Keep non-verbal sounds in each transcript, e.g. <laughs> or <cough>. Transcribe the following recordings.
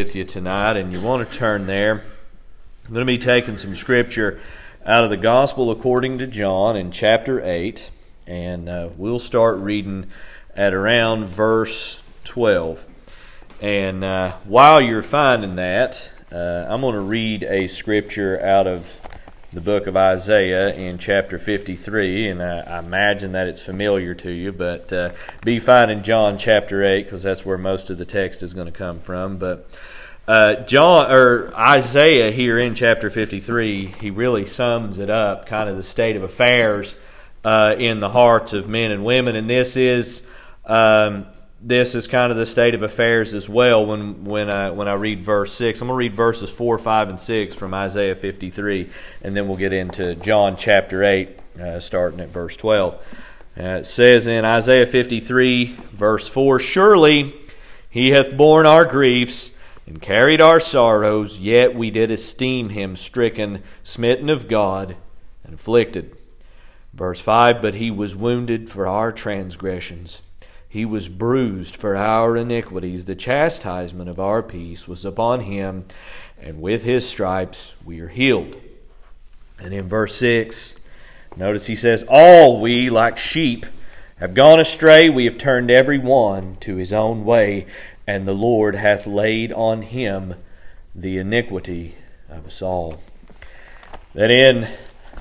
with you tonight, and you want to turn there. I'm going to be taking some scripture out of the Gospel according to John in chapter 8, and uh, we'll start reading at around verse 12. And uh, while you're finding that, uh, I'm going to read a scripture out of the book of Isaiah in chapter 53, and I, I imagine that it's familiar to you, but uh, be finding John chapter 8 because that's where most of the text is going to come from. But uh, John or Isaiah here in chapter 53, he really sums it up, kind of the state of affairs uh, in the hearts of men and women, and this is. Um, this is kind of the state of affairs as well when when I when I read verse six. I'm going to read verses four, five, and six from Isaiah 53, and then we'll get into John chapter eight, uh, starting at verse 12. Uh, it says in Isaiah 53, verse four, "Surely he hath borne our griefs." And carried our sorrows, yet we did esteem him stricken, smitten of God, and afflicted. Verse 5 But he was wounded for our transgressions he was bruised for our iniquities. The chastisement of our peace was upon him, and with his stripes we are healed. And in verse 6, notice he says, All we, like sheep, have gone astray. We have turned every one to his own way, and the Lord hath laid on him the iniquity of us all. That in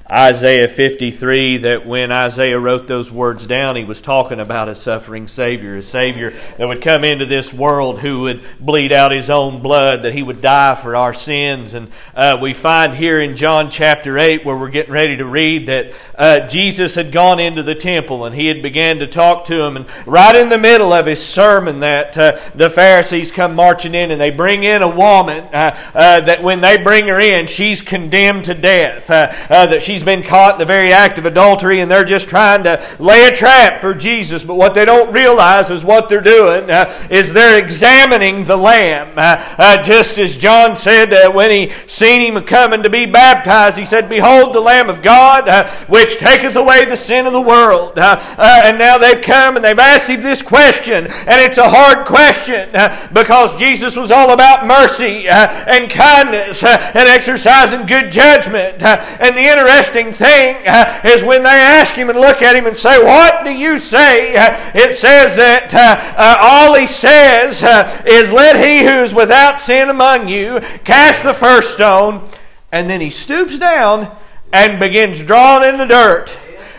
Isaiah 53 that when Isaiah wrote those words down, he was talking about a suffering Savior, a Savior that would come into this world who would bleed out his own blood, that he would die for our sins. And uh, we find here in John chapter 8, where we're getting ready to read, that uh, Jesus had gone into the temple and he had began to talk to him. And right in the middle of his sermon, that uh, the Pharisees come marching in and they bring in a woman uh, uh, that when they bring her in, she's condemned to death, uh, that she's she's been caught in the very act of adultery and they're just trying to lay a trap for Jesus. But what they don't realize is what they're doing uh, is they're examining the Lamb. Uh, uh, just as John said uh, when he seen him coming to be baptized, he said, Behold the Lamb of God, uh, which taketh away the sin of the world. And now they've come and they've asked him this question, and it's a hard question because Jesus was all about mercy and kindness and exercising good judgment. and the interesting interesting thing uh, is when they ask him and look at him and say, What do you say? Uh, it says that uh, uh all he says uh, is, Let he who is without sin among you cast the first stone. And then he stoops down and begins drawing in the dirt.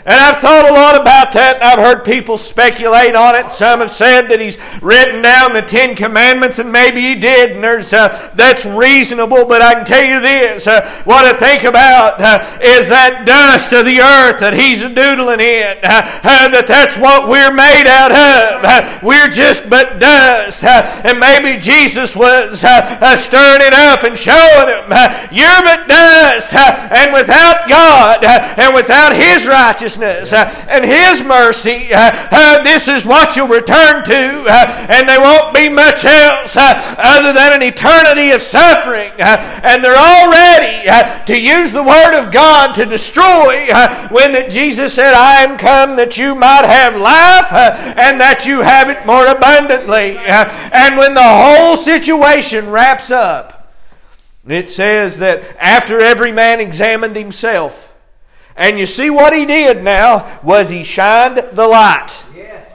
And I've thought a lot about that, and I've heard people speculate on it. Some have said that he's written down the Ten Commandments, and maybe he did, and there's, uh, that's reasonable. But I can tell you this uh, what I think about uh, is that dust of the earth that he's doodling in, uh, uh, that that's what we're made out of. Uh, we're just but dust. and maybe Jesus was stirring it up and showing them, you're but dust. and without God and without his righteousness, righteousness uh, and His mercy, uh, uh, this is what you'll return to, uh, and there won't be much else uh, other than an eternity of suffering. Uh, and they're all ready to use the Word of God to destroy when that Jesus said, I am come that you might have life and that you have it more abundantly. and when the whole situation wraps up, it says that after every man examined himself, and you see what he did now was he shined the light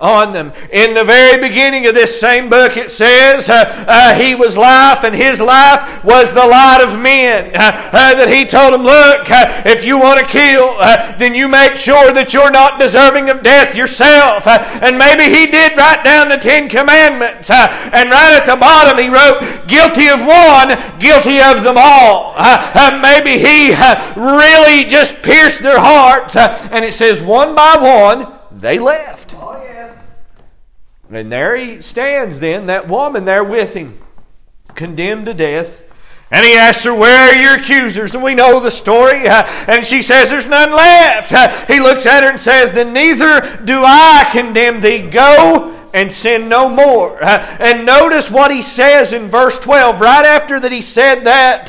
on them. In the very beginning of this same book, it says uh, uh, he was life, and his life was the light of men. Uh, uh that he told them, Look, uh, if you want to kill, uh, then you make sure that you're not deserving of death yourself. and maybe he did write down the Ten Commandments, and right at the bottom he wrote, Guilty of one, guilty of them all. maybe he really just pierced their hearts, and it says, One by one, they left. And there he stands then, that woman there with him, condemned to death. And he asks her, Where are your accusers? And we know the story. Uh, and she says, There's none left. Uh, he looks at her and says, Then neither do I condemn thee. Go and sin no more. Uh, and notice what he says in verse 12. Right after that he said that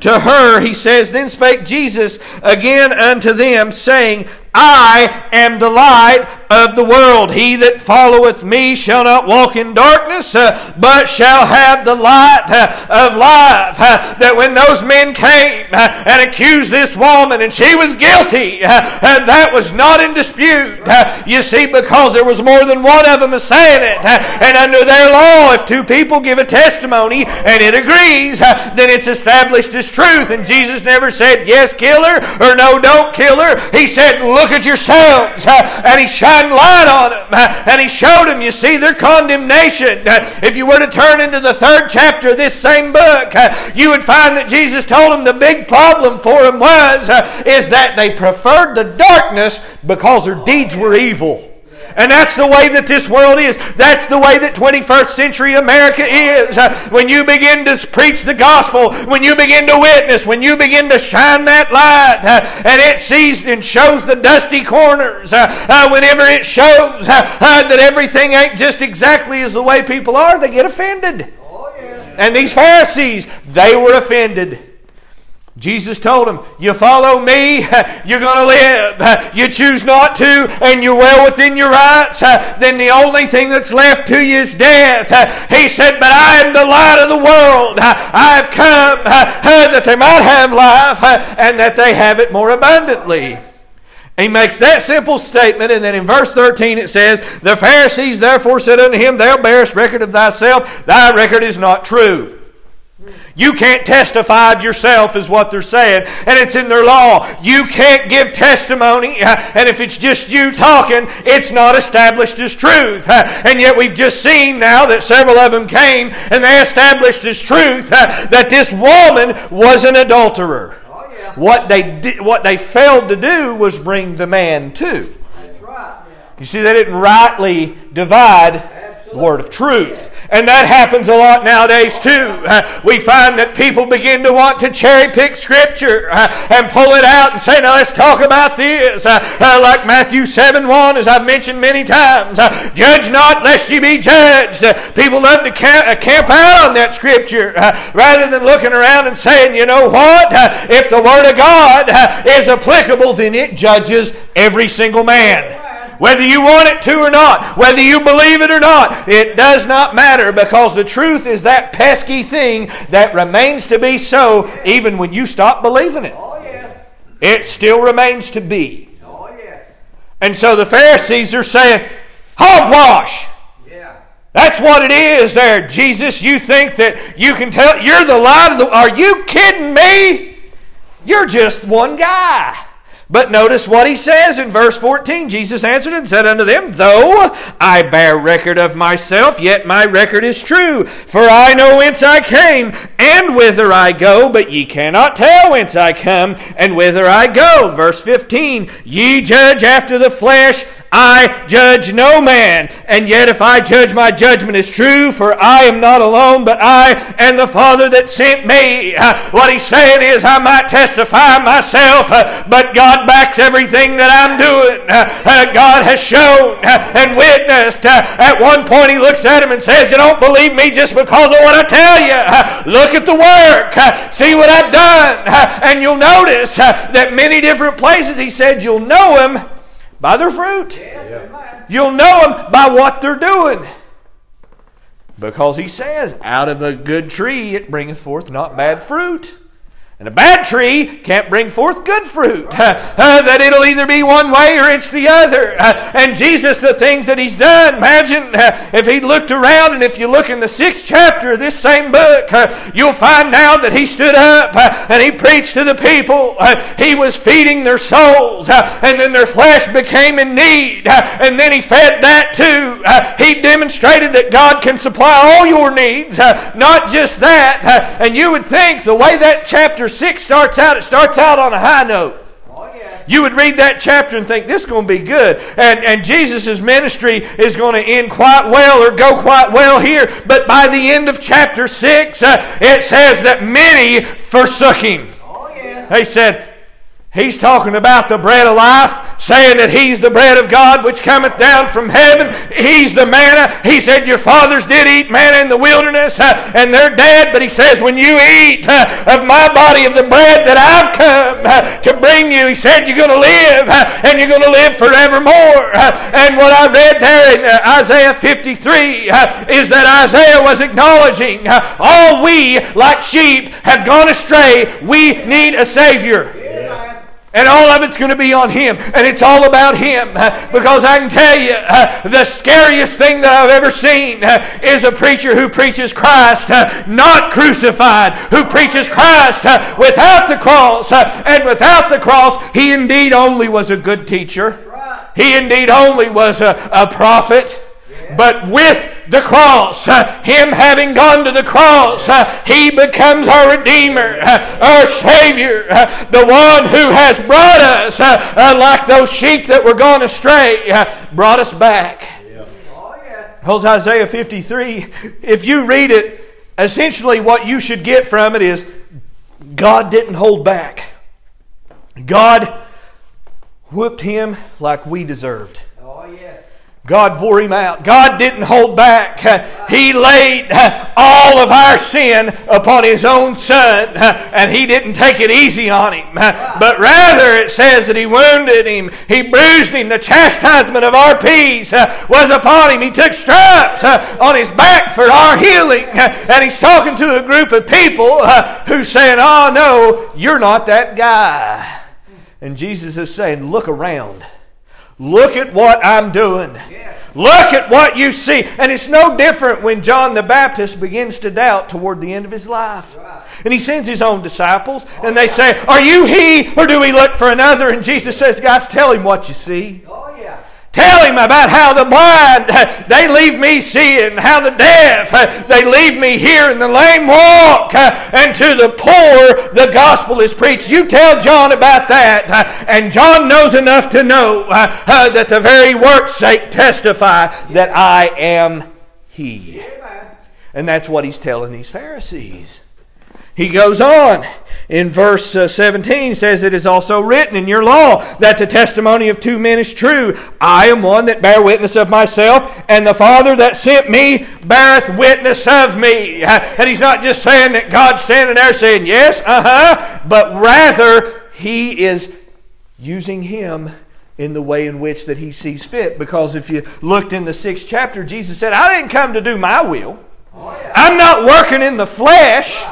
to her, he says, Then spake Jesus again unto them, saying, I am the light of the world. He that followeth me shall not walk in darkness, uh, but shall have the light uh, of life. Uh, that when those men came uh, and accused this woman and she was guilty, uh, uh, that was not in dispute. you see, because there was more than one of them saying it. and under their law, if two people give a testimony and it agrees, then it's established as truth. And Jesus never said, yes, kill her, or no, don't kill her. He said, look at yourselves. Uh, and he shot shine light on them. Uh, and he showed them, you see, their condemnation. Uh, if you were to turn into the third chapter of this same book, you would find that Jesus told them the big problem for them was is that they preferred the darkness because their deeds were evil. And that's the way that this world is. That's the way that 21st century America is. Uh, when you begin to preach the gospel, when you begin to witness, when you begin to shine that light, uh, and it sees and shows the dusty corners, uh, whenever it shows that everything ain't just exactly as the way people are, they get offended. Oh, yeah. And these Pharisees, they were offended. Jesus told him, You follow me, <laughs> you're going to live. You choose not to, and you're well within your rights, then the only thing that's left to you is death. He said, But I am the light of the world. I've come <laughs> that they might have life <laughs> and that they have it more abundantly. He makes that simple statement, and then in verse 13 it says, The Pharisees therefore said unto him, Thou bearest record of thyself, thy record is not true. You can't testify of yourself, is what they're saying, and it's in their law. You can't give testimony, uh, and if it's just you talking, it's not established as truth. Uh, and yet we've just seen now that several of them came and they established as truth uh, that this woman was an adulterer. Oh, yeah. What they did, what they failed to do was bring the man to. Right. You see, they didn't rightly divide word of truth. And that happens a lot nowadays too. We find that people begin to want to cherry pick scripture uh, and pull it out and say, now let's talk about this. Uh, uh like Matthew 7 1, as I've mentioned many times. Judge not lest you be judged. People love to camp, camp, out on that scripture rather than looking around and saying, you know what? if the Word of God is applicable, then it judges every single man whether you want it to or not, whether you believe it or not. It does not matter because the truth is that pesky thing that remains to be so even when you stop believing it. Oh, yes. It still remains to be. Oh, yes. And so the Pharisees are saying, hogwash. Yeah. That's what it is there. Jesus, you think that you can tell, you're the light of the, are you kidding me? You're just one guy. But notice what he says in verse 14. Jesus answered and said unto them, Though I bear record of myself, yet my record is true. For I know whence I came, and whither I go, but ye cannot tell whence I come, and whither I go. Verse 15. Ye judge after the flesh, I judge no man. And yet if I judge, my judgment is true, for I am not alone, but I and the Father that sent me. What he's saying is, I might testify myself, but God backs everything that I'm doing. Uh, uh, God has shown uh, and witnessed. At one point, he looks at him and says, You don't believe me just because of what I tell you. Look at the work. See what I've done. And you'll notice that many different places he said, You'll know him by their fruit. You'll know them by what they're doing. Because he says, out of a good tree it bringeth forth not bad fruit. And a bad tree can't bring forth good fruit. Uh, <laughs> uh, that it'll either be one way or it's the other. Uh, and Jesus, the things that he's done, imagine uh, if he'd looked around and if you look in the sixth chapter of this same book, uh, you'll find now that he stood up uh, and he preached to the people. he was feeding their souls and then their flesh became in need. and then he fed that too. he demonstrated that God can supply all your needs, not just that. and you would think the way that chapter chapter 6 starts out, it starts out on a high note. Oh, you would read that chapter and think this is going to be good. And, and Jesus' ministry is going to end quite well or go quite well here. But by the end of chapter 6, uh, it says that many forsook him. Oh, yeah. They said, He's talking about the bread of life, saying that He's the bread of God which cometh down from heaven. He's the manna. He said, Your fathers did eat manna in the wilderness, uh, and they're dead. But He says, When you eat uh, of my body, of the bread that I've come uh, to bring you, He said, You're going to live, uh, and you're going to live forevermore. Uh, and what I read there in uh, Isaiah 53 is that Isaiah was acknowledging all we, like sheep, have gone astray. We need a Savior. And all of it's going to be on Him. And it's all about Him. Because I can tell you, the scariest thing that I've ever seen is a preacher who preaches Christ not crucified, who preaches Christ without the cross. And without the cross, He indeed only was a good teacher. He indeed only was a, a prophet. But with the cross, uh, Him having gone to the cross, uh, He becomes our Redeemer, uh, our Savior, the one who has brought us, like those sheep that were gone astray, brought us back. Because Isaiah 53, if you read it, essentially what you should get from it is God didn't hold back. God whooped him like we deserved. God wore him out. God didn't hold back. He laid all of our sin upon his own son, and he didn't take it easy on him. But rather, it says that he wounded him, he bruised him. The chastisement of our peace was upon him. He took stripes on his back for our healing. And he's talking to a group of people who's saying, Oh, no, you're not that guy. And Jesus is saying, Look around. Look at what I'm doing. Look at what you see. And it's no different when John the Baptist begins to doubt toward the end of his life. And he sends his own disciples, and oh, they say, Are you he, or do we look for another? And Jesus says, Guys, tell him what you see. Oh, Tell him about how the blind, <laughs> they leave me seeing, how the deaf, <laughs> they leave me hearing, the lame walk, <laughs> and to the poor the gospel is preached. You tell John about that, and John knows enough to know uh, that the very work's sake testify that I am he. And that's what he's telling these Pharisees. He goes on. In verse uh, 17 says it is also written in your law that the testimony of two men is true. I am one that bear witness of myself and the father that sent me beareth witness of me. <laughs> And he's not just saying that god's standing there saying yes uh-huh but rather he is using him in the way in which that he sees fit. Because if you looked in the sixth chapter jesus said i didn't come to do my will. I'm not working in the flesh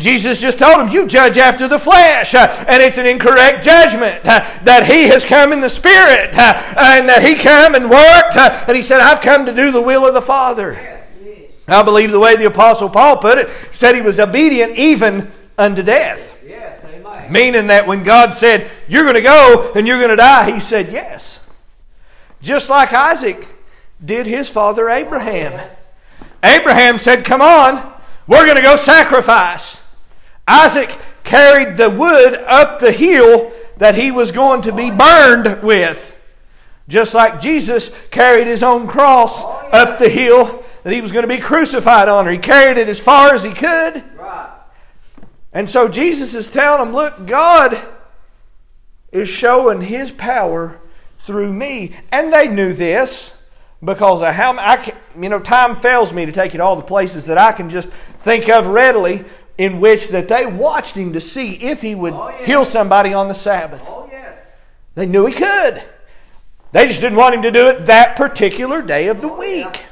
Jesus just told him, You judge after the flesh. Uh, and it's an incorrect judgment uh, that he has come in the Spirit uh, and that he come and worked. and he said, I've come to do the will of the Father. I believe the way the Apostle Paul put it, said he was obedient even unto death. Meaning that when God said, You're going to go and you're going to die, he said, Yes. Just like Isaac did his father Abraham. Abraham said, Come on, we're going to go sacrifice. Isaac carried the wood up the hill that he was going to be burned with. Just like Jesus carried his own cross up the hill that he was going to be crucified on. He carried it as far as he could. And so Jesus is telling them, look, God is showing his power through me. And they knew this because of how I can, you know time fails me to take you to all the places that I can just think of readily in which that they watched him to see if he would oh, yes. heal somebody on the Sabbath. Oh, yes. They knew he could. They just didn't want him to do it that particular day of the week.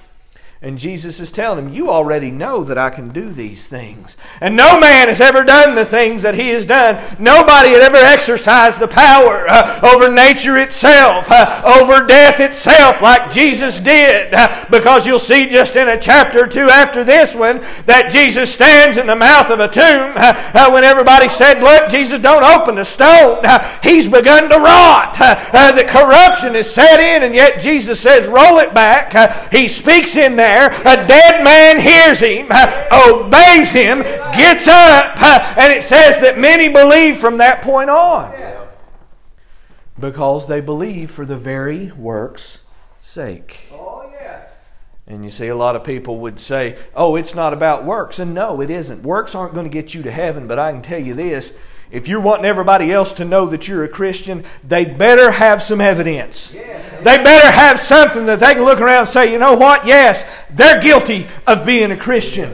And Jesus is telling him, You already know that I can do these things. And no man has ever done the things that he has done. Nobody had ever exercised the power uh, over nature itself, uh, over death itself, like Jesus did. Uh, because you'll see just in a chapter or two after this one that Jesus stands in the mouth of a tomb. Uh, uh, when everybody said, Look, Jesus, don't open the stone, uh, he's begun to rot. the corruption is set in, and yet Jesus says, Roll it back. he speaks in there A dead man hears him, uh, obeys him, gets up, uh, and it says that many believe from that point on. Because they believe for the very work's sake. And you see, a lot of people would say, oh, it's not about works. And no, it isn't. Works aren't going to get you to heaven, but I can tell you this if you're wanting everybody else to know that you're a Christian, they better have some evidence. They better have something that they can look around and say, you know what? Yes, they're guilty of being a Christian.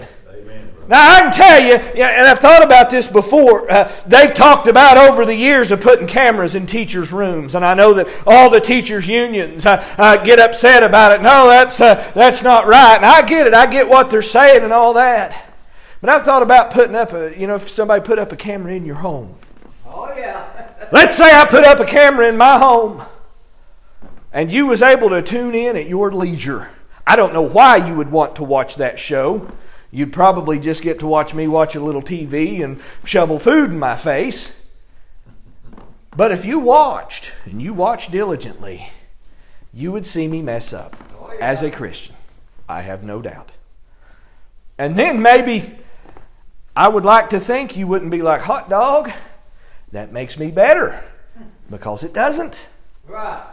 Now, I can tell you, and I've thought about this before, uh, they've talked about over the years of putting cameras in teachers' rooms. And I know that all the teachers' unions uh, uh, get upset about it. No, that's, uh, that's not right. And I get it. I get what they're saying and all that. But I've thought about putting up a, you know, if somebody put up a camera in your home. Oh, yeah. <laughs> Let's say I put up a camera in my home and you was able to tune in at your leisure. I don't know why you would want to watch that show. You'd probably just get to watch me watch a little TV and shovel food in my face. But if you watched, and you watched diligently, you would see me mess up Oh, yeah. as a Christian. I have no doubt. And then maybe I would like to think you wouldn't be like, hot dog, that makes me better. Because it doesn't. Right.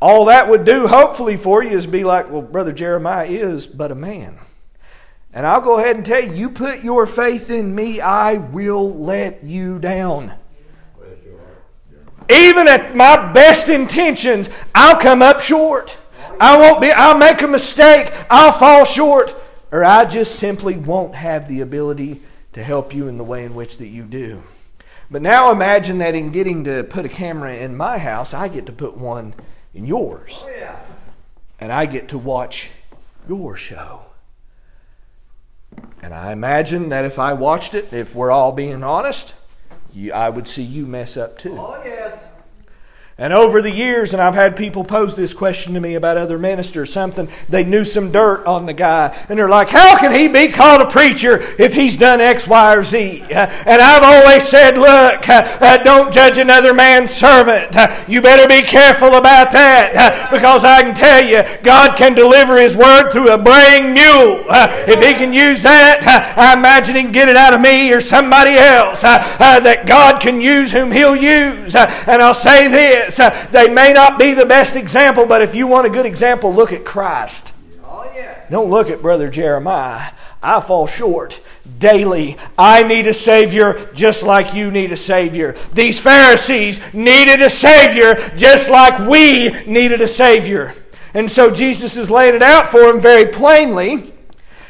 All that would do, hopefully, for you is be like, well, Brother Jeremiah is but a man. And I'll go ahead and tell you, you put your faith in me, I will let you down. Even at my best intentions, I'll come up short. I won't be, I'll make a mistake, I'll fall short, or I just simply won't have the ability to help you in the way in which that you do. But now imagine that in getting to put a camera in my house, I get to put one in yours. Oh, yeah. And I get to watch your show. And I imagine that if I watched it, if we're all being honest, you, I would see you mess up too. Oh, yes. And over the years, and I've had people pose this question to me about other ministers, something they knew some dirt on the guy, and they're like, "How can he be called a preacher if he's done X, Y, or Z?" And I've always said, "Look, uh, uh, don't judge another man's servant. Uh, You better be careful about that, because I can tell you, God can deliver His word through a braying mule. If He can use that, I imagine He can get it out of me or somebody else. That God can use whom He'll use. And I'll say this uh, they may not be the best example, but if you want a good example, look at Christ. Don't look at Brother Jeremiah. I fall short daily. I need a Savior just like you need a Savior. These Pharisees needed a Savior just like we needed a Savior. And so Jesus is laying it out for them very plainly.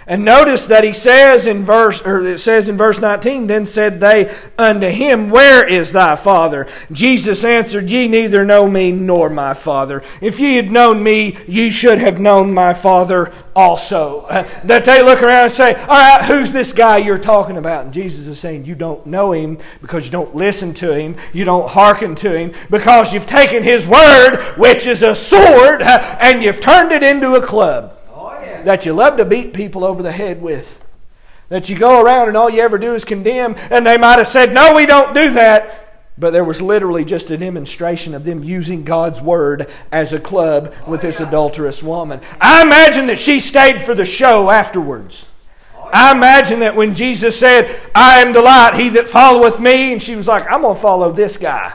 And notice that he says in verse, or it says in verse 19, then said they unto him, Where is thy father? Jesus answered, Ye neither know me nor my father. If ye had known me, ye should have known my father also. <laughs> That they look around and say, All right, who's this guy you're talking about? And Jesus is saying, You don't know him because you don't listen to him, you don't hearken to him, because you've taken his word, which is a sword, <laughs> and you've turned it into a club That you love to beat people over the head with. That you go around and all you ever do is condemn, and they might have said, No, we don't do that. But there was literally just a demonstration of them using God's word as a club with this adulterous woman. I imagine that she stayed for the show afterwards. I imagine that when Jesus said, I am the light, he that followeth me, and she was like, I'm going to follow this guy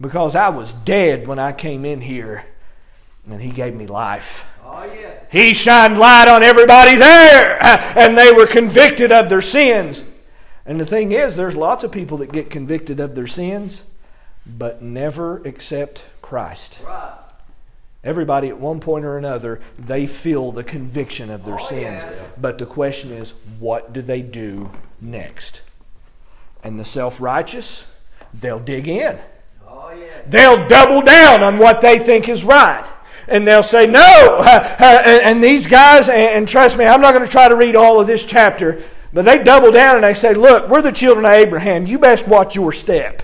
because I was dead when I came in here, and he gave me life. Oh, yeah. He shined light on everybody there, and they were convicted of their sins. And the thing is, there's lots of people that get convicted of their sins, but never accept Christ. Right. Everybody at one point or another, they feel the conviction of their Oh, sins. yeah. But the question is, what do they do next? And the self righteous, they'll dig in. Oh, yeah. They'll double down on what they think is right. And they'll say, no. <laughs> And, and these guys, and, and trust me, I'm not going to try to read all of this chapter, but they double down and they say, look, we're the children of Abraham. You best watch your step.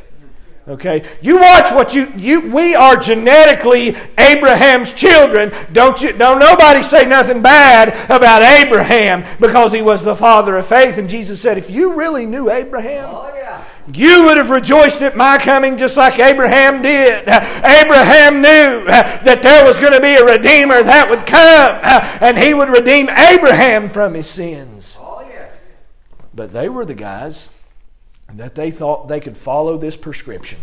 Okay? You watch what you, you we are genetically Abraham's children. Don't you don't nobody say nothing bad about Abraham because he was the father of faith. And Jesus said, if you really knew Abraham, Oh, yeah. You would have rejoiced at my coming just like Abraham did. Abraham knew that there was going to be a Redeemer that would come and he would redeem Abraham from his sins. Oh. But they were the guys that they thought they could follow this prescription,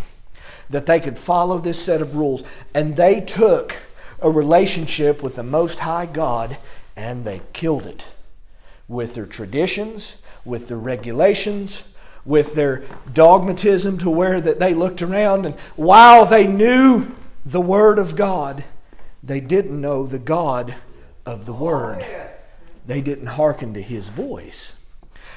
that they could follow this set of rules, and they took a relationship with the Most High God and they killed it with their traditions, with their regulations, with their dogmatism to where that they looked around and while they knew the Word of God, they didn't know the God of the Word. They didn't hearken to His voice.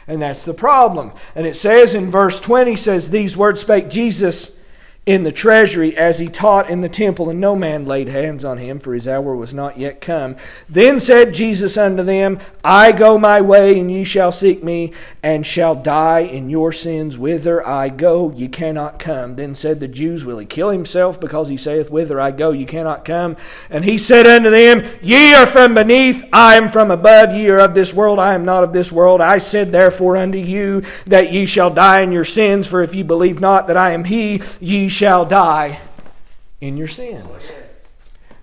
And that's the problem. And it says in verse 20 says these words spake Jesus in the treasury as he taught in the temple, and no man laid hands on him, for his hour was not yet come. Then said Jesus unto them, I go my way, and ye shall seek me, and shall die in your sins. Whither I go, ye cannot come. Then said the Jews, Will he kill himself, because he saith, Whither I go, ye cannot come? And he said unto them, Ye are from beneath, I am from above. Ye are of this world, I am not of this world. I said therefore unto you, that ye shall die in your sins, for if ye believe not that I am he, ye shall die in your sins.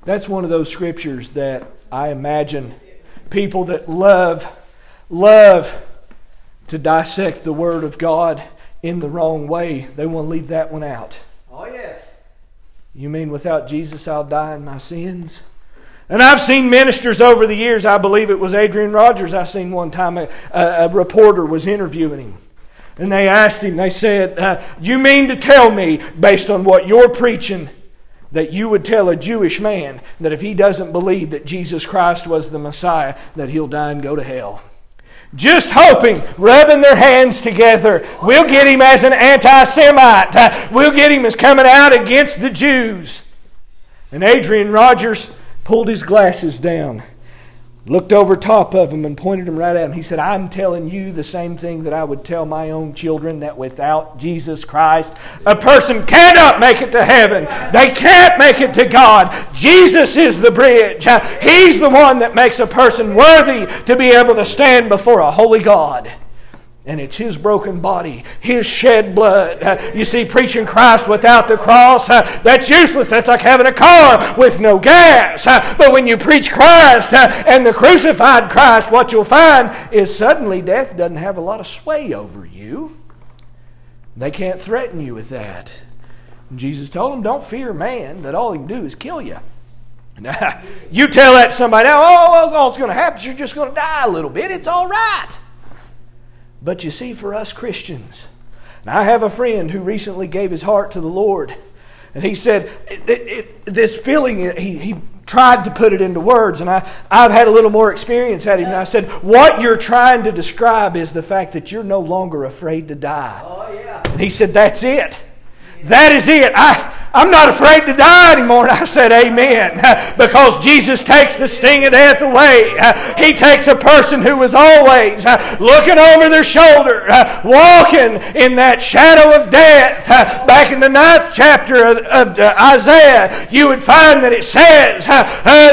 That's one of those scriptures that I imagine people that love love to dissect the word of God in the wrong way. They want to leave that one out. Oh, yes. You mean without Jesus I'll die in my sins? And I've seen ministers over the years, I believe it was Adrian Rogers, I seen one time a, a, a reporter was interviewing him. And they asked him, they said, uh, You mean to tell me, based on what you're preaching, that you would tell a Jewish man that if he doesn't believe that Jesus Christ was the Messiah, that he'll die and go to hell? Just hoping, rubbing their hands together, we'll get him as an anti Semite. Uh, we'll get him as coming out against the Jews. And Adrian Rogers pulled his glasses down looked over top of him and pointed him right at him. He said, I'm telling you the same thing that I would tell my own children that without Jesus Christ, a person cannot make it to heaven. They can't make it to God. Jesus is the bridge. He's the one that makes a person worthy to be able to stand before a holy God and it's His broken body, His shed blood. You see, preaching Christ without the cross, uh, that's useless. That's like having a car with no gas. Uh, but when you preach Christ uh, and the crucified Christ, what you'll find is suddenly death doesn't have a lot of sway over you. They can't threaten you with that. And Jesus told them, Don't fear man, that all he can do is kill you. <laughs> Now, you tell that to somebody, oh, well, all that's going to happen is you're just going to die a little bit. It's all right. But you see, for us Christians, and I have a friend who recently gave his heart to the Lord, and he said, it, it, This feeling, he, he tried to put it into words, and I, I've had a little more experience at him. And I said, What you're trying to describe is the fact that you're no longer afraid to die. Oh, yeah. And he said, That's it. That is it. I, I'm not afraid to die anymore. And I said, Amen. <laughs> Because Jesus takes the sting of death away. He takes a person who was always uh, looking over their shoulder, uh, walking in that shadow of death. Uh, back in the ninth chapter of, of Isaiah, you would find that it says uh,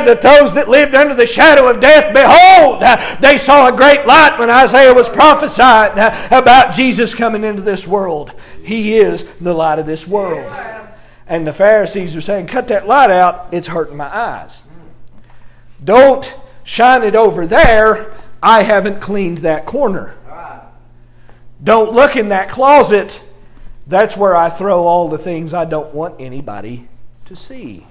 that those that lived under the shadow of death, behold, they saw a great light when Isaiah was prophesying about Jesus coming into this world. He is the light of this world. And the Pharisees are saying, Cut that light out, it's hurting my eyes. Don't shine it over there. I haven't cleaned that corner. Don't look in that closet. That's where I throw all the things I don't want anybody to see.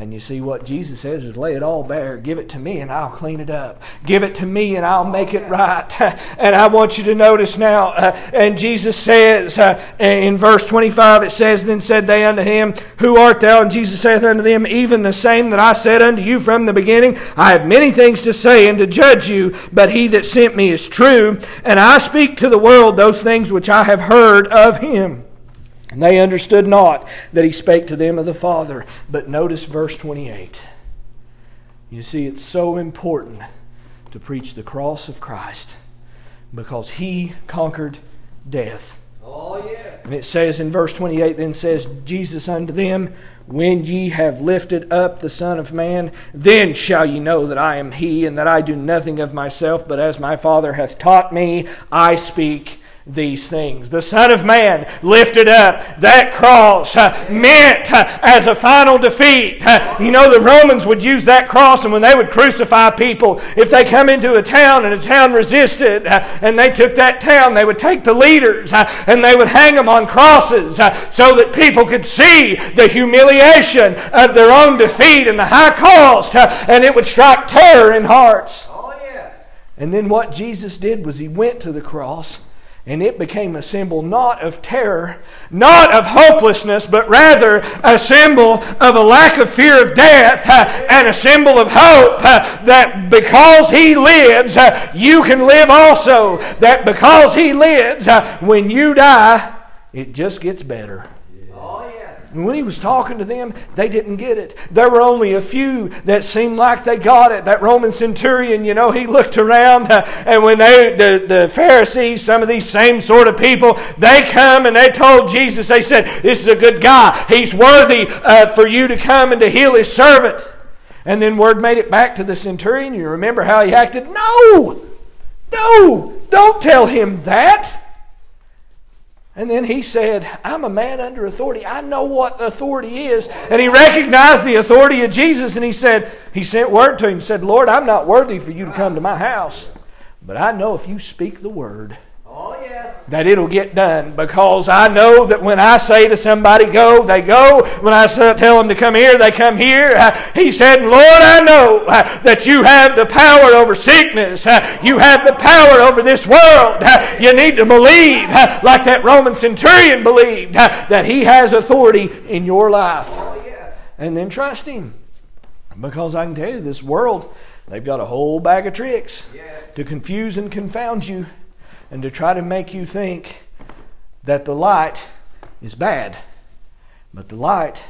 And you see what Jesus says is lay it all bare. Give it to me and I'll clean it up. Give it to me and I'll make it right. <laughs> and I want you to notice now, uh, and Jesus says uh, in verse 25, it says, Then said they unto him, Who art thou? And Jesus saith unto them, Even the same that I said unto you from the beginning. I have many things to say and to judge you, but he that sent me is true. And I speak to the world those things which I have heard of him. And they understood not that he spake to them of the Father. But notice verse 28. You see, it's so important to preach the cross of Christ because he conquered death. Oh, yeah. And it says in verse 28 then says Jesus unto them, When ye have lifted up the Son of Man, then shall ye know that I am he, and that I do nothing of myself, but as my Father hath taught me, I speak these things. The Son of Man lifted up that cross uh, meant uh, as a final defeat. Uh, you know, the Romans would use that cross, and when they would crucify people, if they come into a town and a town resisted, uh, and they took that town, they would take the leaders uh, and they would hang them on crosses uh, so that people could see the humiliation of their own defeat and the high cost, and it would strike terror in hearts. Oh, yeah. And then what Jesus did was he went to the cross And it became a symbol not of terror, not of hopelessness, but rather a symbol of a lack of fear of death uh, and a symbol of hope uh, that because He lives, uh, you can live also. That because He lives, uh, when you die, it just gets better. And when he was talking to them, they didn't get it. There were only a few that seemed like they got it. That Roman centurion, you know, he looked around, uh, and when they, the, the Pharisees, some of these same sort of people, they come and they told Jesus, they said, This is a good guy. He's worthy uh, for you to come and to heal his servant. And then word made it back to the centurion. You remember how he acted? No! No! Don't tell him that. And then he said, I'm a man under authority. I know what authority is. And he recognized the authority of Jesus and he said, He sent word to him, said, Lord, I'm not worthy for you to come to my house. But I know if you speak the word, Oh, yes. that it'll get done because I know that when I say to somebody go, they go. When I tell them to come here, they come here. Uh, He said, Lord, I know uh, that you have the power over sickness. Uh, You have the power over this world. You need to believe, like that Roman centurion believed, that he has authority in your life. Oh, yes. And then trust him. Because I can tell you, this world, they've got a whole bag of tricks Yes. to confuse and confound you and to try to make you think that the light is bad. But the light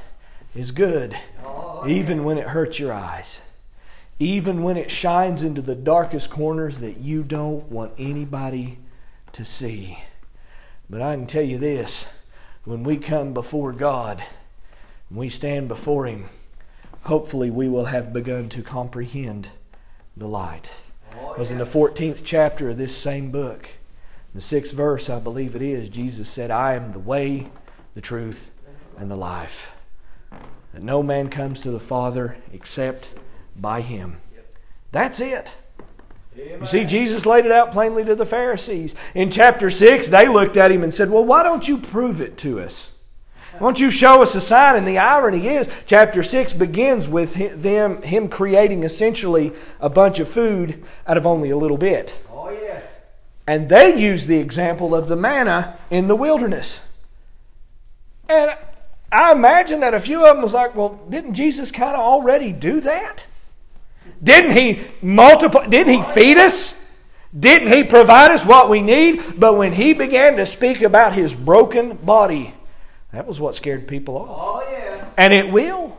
is good, even when it hurts your eyes, even when it shines into the darkest corners that you don't want anybody to see. But I can tell you this when we come before God, when we stand before Him, hopefully we will have begun to comprehend the light. Because in the 14th chapter of this same book, the sixth verse, I believe it is, Jesus said, I am the way, the truth, and the life. That no man comes to the Father except by him. That's it. You see, Jesus laid it out plainly to the Pharisees. In chapter 6, they looked at him and said, Well, why don't you prove it to us? Why don't you show us a sign? And the irony is, chapter 6 begins with hi- them, him creating essentially a bunch of food out of only a little bit. And they use the example of the manna in the wilderness. And I imagine that a few of them was like, well, didn't Jesus kind of already do that? Didn't he multiply? Didn't he feed us? Didn't he provide us what we need? But when he began to speak about his broken body, that was what scared people off. Oh, yes. And it will.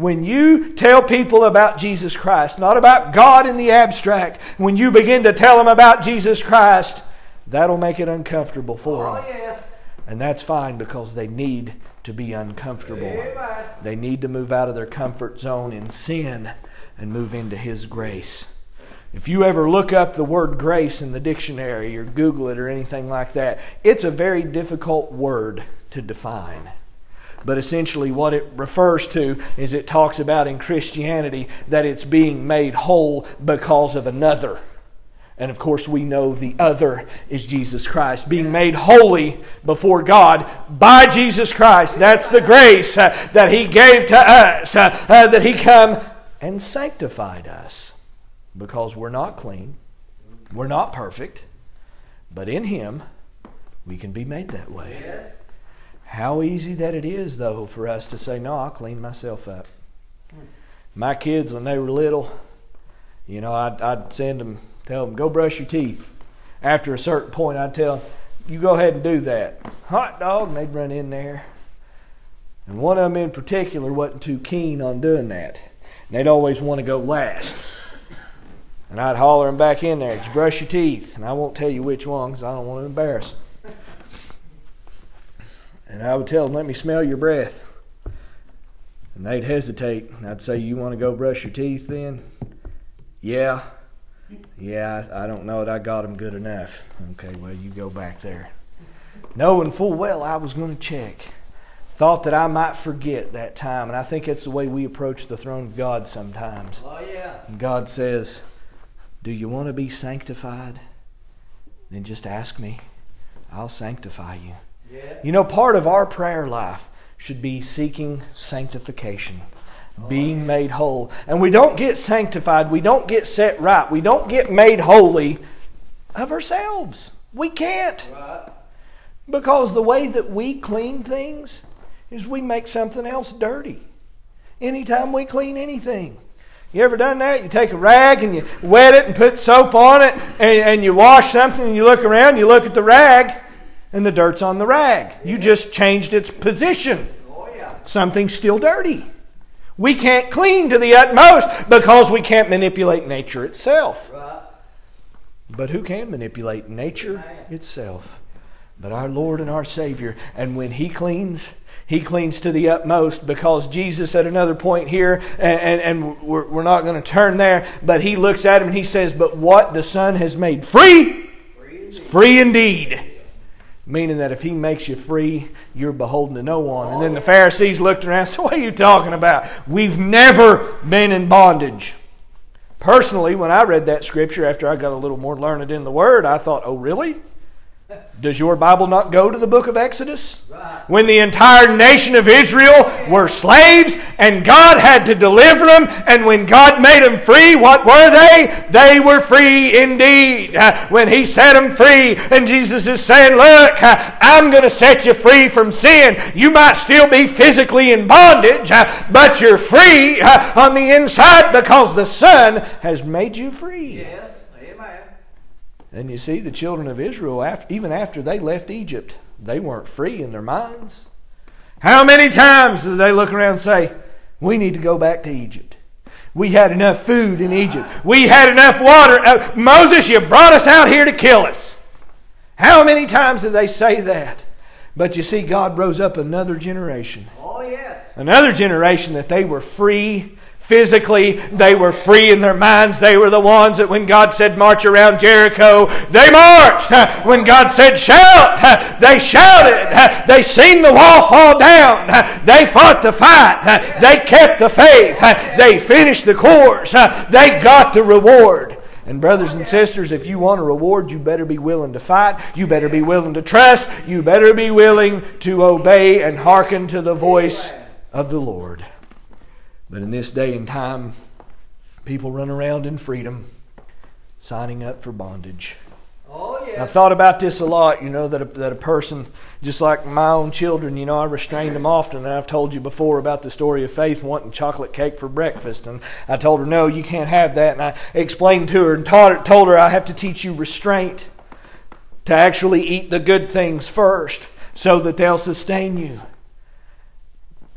When you tell people about Jesus Christ, not about God in the abstract, when you begin to tell them about Jesus Christ, that'll make it uncomfortable for Oh, them. yes. And that's fine because they need to be uncomfortable. Amen. They need to move out of their comfort zone in sin and move into His grace. If you ever look up the word grace in the dictionary or Google it or anything like that, it's a very difficult word to define. But essentially, what it refers to is it talks about in Christianity that it's being made whole because of another. And of course, we know the other is Jesus Christ. Being made holy before God by Jesus Christ. That's the grace uh, that He gave to us, uh, uh, that He come and sanctified us. Because we're not clean, we're not perfect, but in Him we can be made that way. How easy that it is, though, for us to say, No, I'll clean myself up. My kids, when they were little, you know, I'd, I'd send them, tell them, go brush your teeth. After a certain point, I'd tell them, you go ahead and do that. Hot dog, and they'd run in there. And one of them in particular wasn't too keen on doing that. And they'd always want to go last. And I'd holler them back in there, brush your teeth. And I won't tell you which one because I don't want to embarrass them. And I would tell them, let me smell your breath. And they'd hesitate. And I'd say, you want to go brush your teeth then? Yeah. Yeah, I don't know that I got them good enough. Okay, well, you go back there. Knowing full well I was going to check. Thought that I might forget that time. And I think that's the way we approach the throne of God sometimes. Oh, yeah. And God says, Do you want to be sanctified? Then just ask me. I'll sanctify you. You know, part of our prayer life should be seeking sanctification, being oh, made whole. And we don't get sanctified, we don't get set right, we don't get made holy of ourselves. We can't. Right. Because the way that we clean things is we make something else dirty. Anytime we clean anything. You ever done that? You take a rag and you wet it and put soap on it and, and you wash something and you look around, you look at the rag, and the dirt's on the rag. You just changed its position. Something's still dirty. We can't clean to the utmost because we can't manipulate nature itself. But who can manipulate nature itself? But our Lord and our Savior. And when He cleans, He cleans to the utmost because Jesus, at another point here, and, and, and we're, we're not going to turn there, but He looks at him and He says, But what the Son has made free Free indeed. free indeed. Meaning that if He makes you free, you're beholden to no one. And then the Pharisees looked around <laughs> and said, What are you talking about? We've never been in bondage. Personally, when I read that scripture after I got a little more learned in the Word, I thought, oh, really? Does your Bible not go to the book of Exodus? Right. When the entire nation of Israel were slaves and God had to deliver them, and when God made them free, what were they? They were free indeed. Uh, When He set them free, and Jesus is saying, Look, uh, I'm going to set you free from sin. You might still be physically in bondage, uh, but you're free on the inside because the Son has made you free. Yes. And you see, the children of Israel, after, even after they left Egypt, they weren't free in their minds. How many times did they look around and say, We need to go back to Egypt? We had enough food in Egypt. We had enough water. Uh, Moses, you brought us out here to kill us. How many times did they say that? But you see, God rose up another generation Oh yes. another generation that they were free physically they were free in their minds. They were the ones that when god said march around jericho they marched. When god said shout they shouted. They seen the wall fall down. They fought the fight. They kept the faith. They finished the course. They got the reward. And brothers and sisters, if you want a reward, you better be willing to fight. You better be willing to trust. You better be willing to obey and hearken to the voice of the Lord. But in this day and time, people run around in freedom, signing up for bondage. Oh yeah. I've thought about this a lot, you know, that a, that a person, just like my own children, you know, I restrained them often. And I've told you before about the story of Faith wanting chocolate cake for breakfast. And I told her, no, you can't have that. And I explained to her and taught her, told her I have to teach you restraint to actually eat the good things first so that they'll sustain you.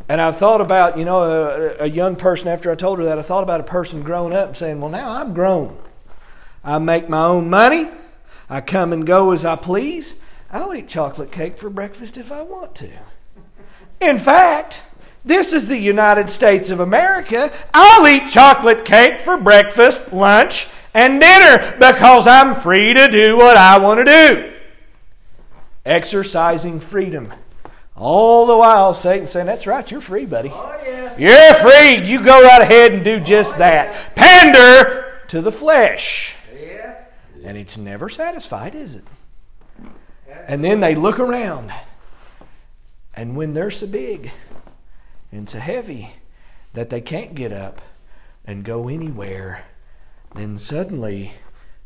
And I've thought about, you know, a, a young person, after I told her that, I thought about a person growing up and saying, well, now I'm grown. I make my own money. I come and go as I please. I'll eat chocolate cake for breakfast if I want to. In fact, this is the United States of America. I'll eat chocolate cake for breakfast, lunch, and dinner because I'm free to do what I want to do. Exercising freedom. All the while, Satan saying, That's right, you're free, buddy. Oh yes. You're free. You go right ahead and do just that. Pander to the flesh. Yes. And it's never satisfied, is it? And then they look around. And when they're so big and so heavy that they can't get up and go anywhere, then suddenly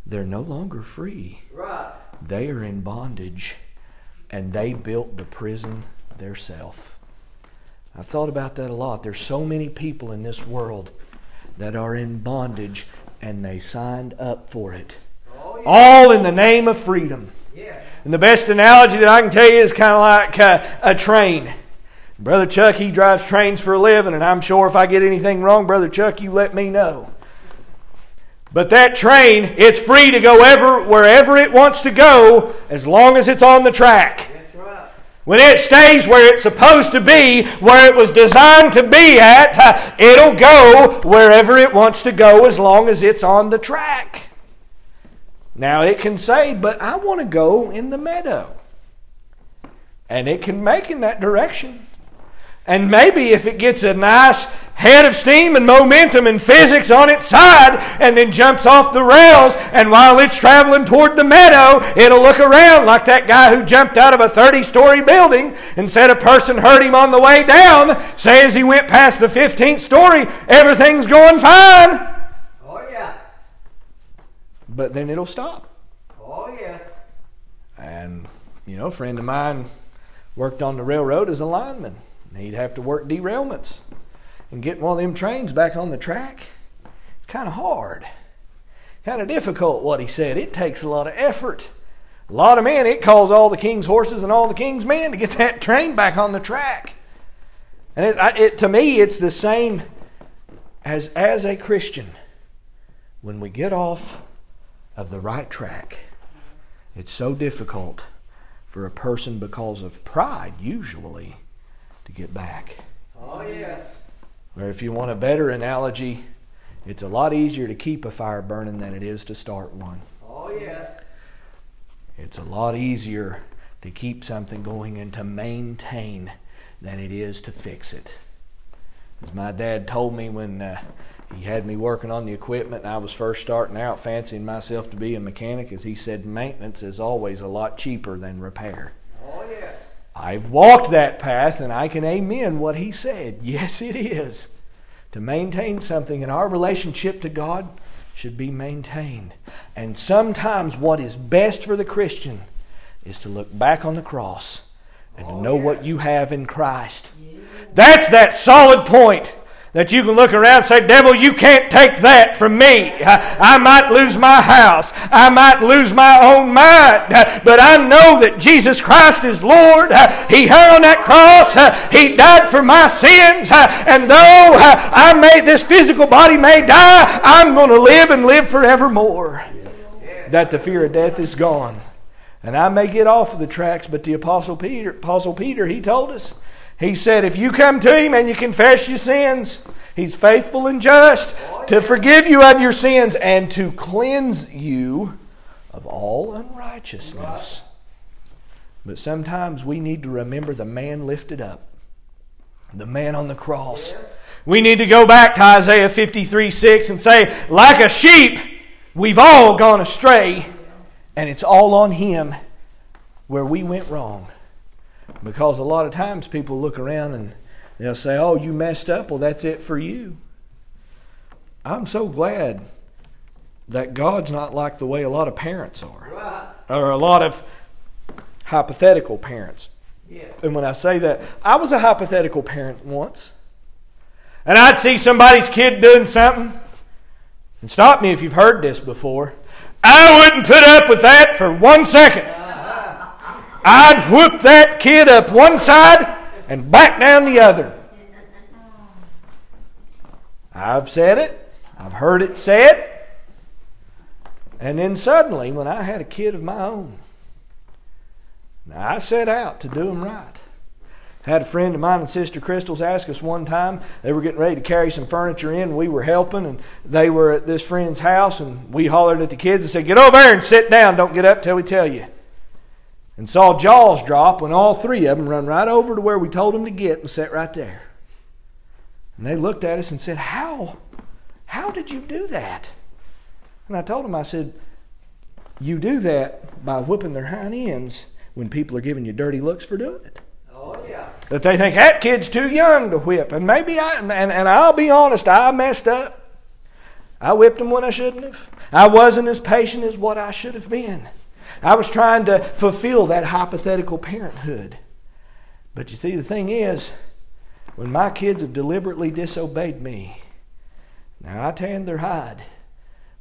they're no longer free. Right. They are in bondage and they built the prison theirself. I've thought about that a lot. There's so many people in this world that are in bondage and they signed up for it. Oh yes. All in the name of freedom. Yes. And the best analogy that I can tell you is kind of like uh, a train. Brother Chuck, he drives trains for a living, and I'm sure if I get anything wrong, Brother Chuck, you let me know. But that train, it's free to go ever, wherever it wants to go as long as it's on the track. When it stays where it's supposed to be, where it was designed to be at, it'll go wherever it wants to go as long as it's on the track. Now it can say, but I want to go in the meadow. And it can make in that direction. And maybe if it gets a nice head of steam and momentum and physics on its side and then jumps off the rails, and while it's traveling toward the meadow, it'll look around like that guy who jumped out of a 30 story building and said a person hurt him on the way down. Say as he went past the 15th story, everything's going fine. Oh yeah. But then it'll stop. Oh yes. Yeah. And, you know, a friend of mine worked on the railroad as a lineman. He'd have to work derailments and get one of them trains back on the track. It's kind of hard, kind of difficult. What he said, it takes a lot of effort. A lot of men, it calls all the king's horses and all the king's men to get that <laughs> train back on the track. And it, it, to me, it's the same as, as a Christian. When we get off of the right track, it's so difficult for a person because of pride, usually, to get back. Oh, yes. Or if you want a better analogy, it's a lot easier to keep a fire burning than it is to start one. Oh, yes. It's a lot easier to keep something going and to maintain than it is to fix it. As my dad told me when uh, he had me working on the equipment and I was first starting out, fancying myself to be a mechanic, as he said, maintenance is always a lot cheaper than repair. Oh, yes. I've walked that path and I can amen what he said. <laughs> Yes, it is. To maintain something in our relationship to God should be maintained. And sometimes what is best for the Christian is to look back on the cross and to know what you have in Christ. That's that solid point that you can look around and say, Devil, you can't take that from me. I, might lose my house. I might lose my own mind. But I know that Jesus Christ is Lord. He hung on that cross. He died for my sins. And though I may, this physical body may die, I'm going to live and live forevermore. That the fear of death is gone. And I may get off of the tracks, but the Apostle Peter, Apostle Peter, he told us, he said, If you come to Him and you confess your sins, He's faithful and just to forgive you of your sins and to cleanse you of all unrighteousness. But sometimes we need to remember the man lifted up, the man on the cross. We need to go back to Isaiah 53 6 and say, Like a sheep, we've all gone astray, and it's all on Him where we went wrong. Because a lot of times people look around and they'll say, Oh, you messed up. Well, that's it for you. I'm so glad that God's not like the way a lot of parents are, Right. or a lot of hypothetical parents. Yeah. And when I say that, I was a hypothetical parent once. And I'd see somebody's kid doing something. And stop me if you've heard this before. I wouldn't put up with that for one second. I'd whoop that kid up one side and back down the other. I've said it, I've heard it said. And then suddenly, when I had a kid of my own, now, I set out to do them right. Had a friend of mine and Sister Crystal's ask us one time. They were getting ready to carry some furniture in. We were helping, and they were at this friend's house, and we hollered at the kids and said, "Get over there and sit down. Don't get up till we tell you." And saw jaws drop when all three of them run right over to where we told them to get and sat right there. And they looked at us and said, "How? How did you do that?" And I told them, I said, "You do that by whooping their hind ends." when people are giving you dirty looks for doing it. Oh, yeah. That they think that kid's too young to whip. And maybe I, and, and I'll be honest, I messed up. I whipped them when I shouldn't have. I wasn't as patient as what I should have been. I was trying to fulfill that hypothetical parenthood. But you see, the thing is, when my kids have deliberately disobeyed me, now I tanned their hide,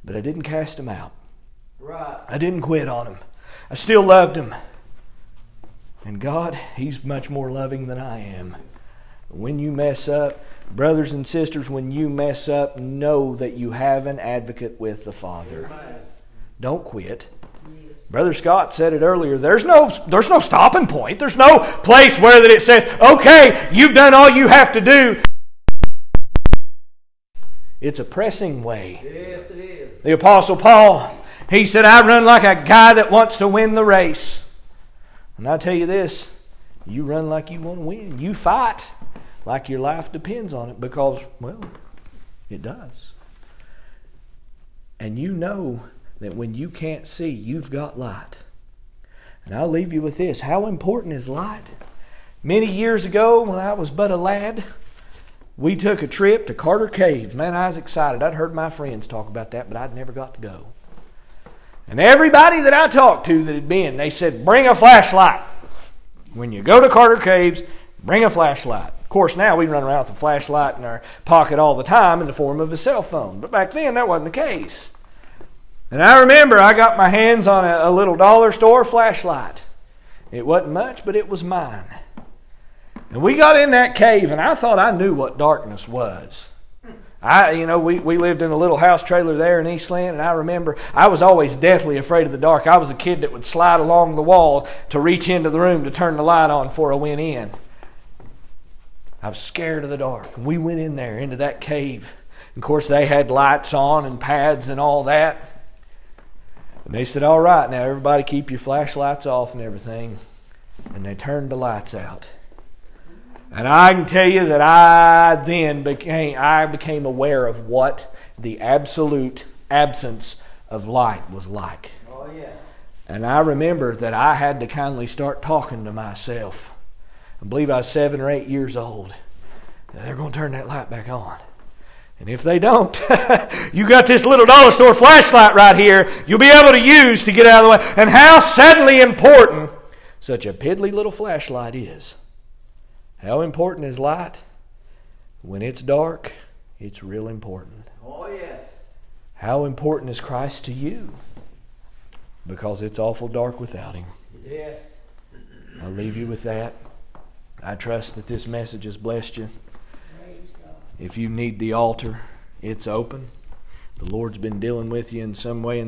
but I didn't cast them out. Right. I didn't quit on them. I still loved them. And God, He's much more loving than I am. When you mess up, brothers and sisters, when you mess up, know that you have an advocate with the Father. Don't quit. Brother Scott said it earlier. There's no, there's no stopping point. There's no place where that it says, okay, you've done all you have to do. It's a pressing way. Yes, it is. The Apostle Paul, he said, I run like a guy that wants to win the race. And I tell you this you run like you want to win. You fight like your life depends on it because, well, it does. And you know that when you can't see, you've got light. And I'll leave you with this how important is light? Many years ago, when I was but a lad, we took a trip to Carter Caves. Man, I was excited. I'd heard my friends talk about that, but I'd never got to go. And everybody that I talked to that had been, they said, bring a flashlight. When you go to Carter Caves, bring a flashlight. Of course, now we run around with a flashlight in our pocket all the time in the form of a cell phone. But back then, that wasn't the case. And I remember I got my hands on a, a little dollar store flashlight. It wasn't much, but it was mine. And we got in that cave, and I thought I knew what darkness was. I, you know, we, we lived in a little house trailer there in Eastland, and I remember I was always deathly afraid of the dark. I was a kid that would slide along the wall to reach into the room to turn the light on before I went in. I was scared of the dark. And we went in there into that cave. Of course, they had lights on and pads and all that. And they said, All right, now everybody keep your flashlights off and everything. And they turned the lights out. And I can tell you that I then became I became aware of what the absolute absence of light was like. Oh, yeah. And I remember that I had to kindly start talking to myself. I believe I was seven or eight years old. They're going to turn that light back on. And if they don't, <laughs> you got this little dollar store flashlight right here you'll be able to use to get out of the way. And how suddenly important such a piddly little flashlight is. How important is light? When it's dark, it's real important. Oh, yes. How important is Christ to you? Because it's awful dark without Him. Yes. I'll leave you with that. I trust that this message has blessed you. If you need the altar, it's open. The Lord's been dealing with you in some way in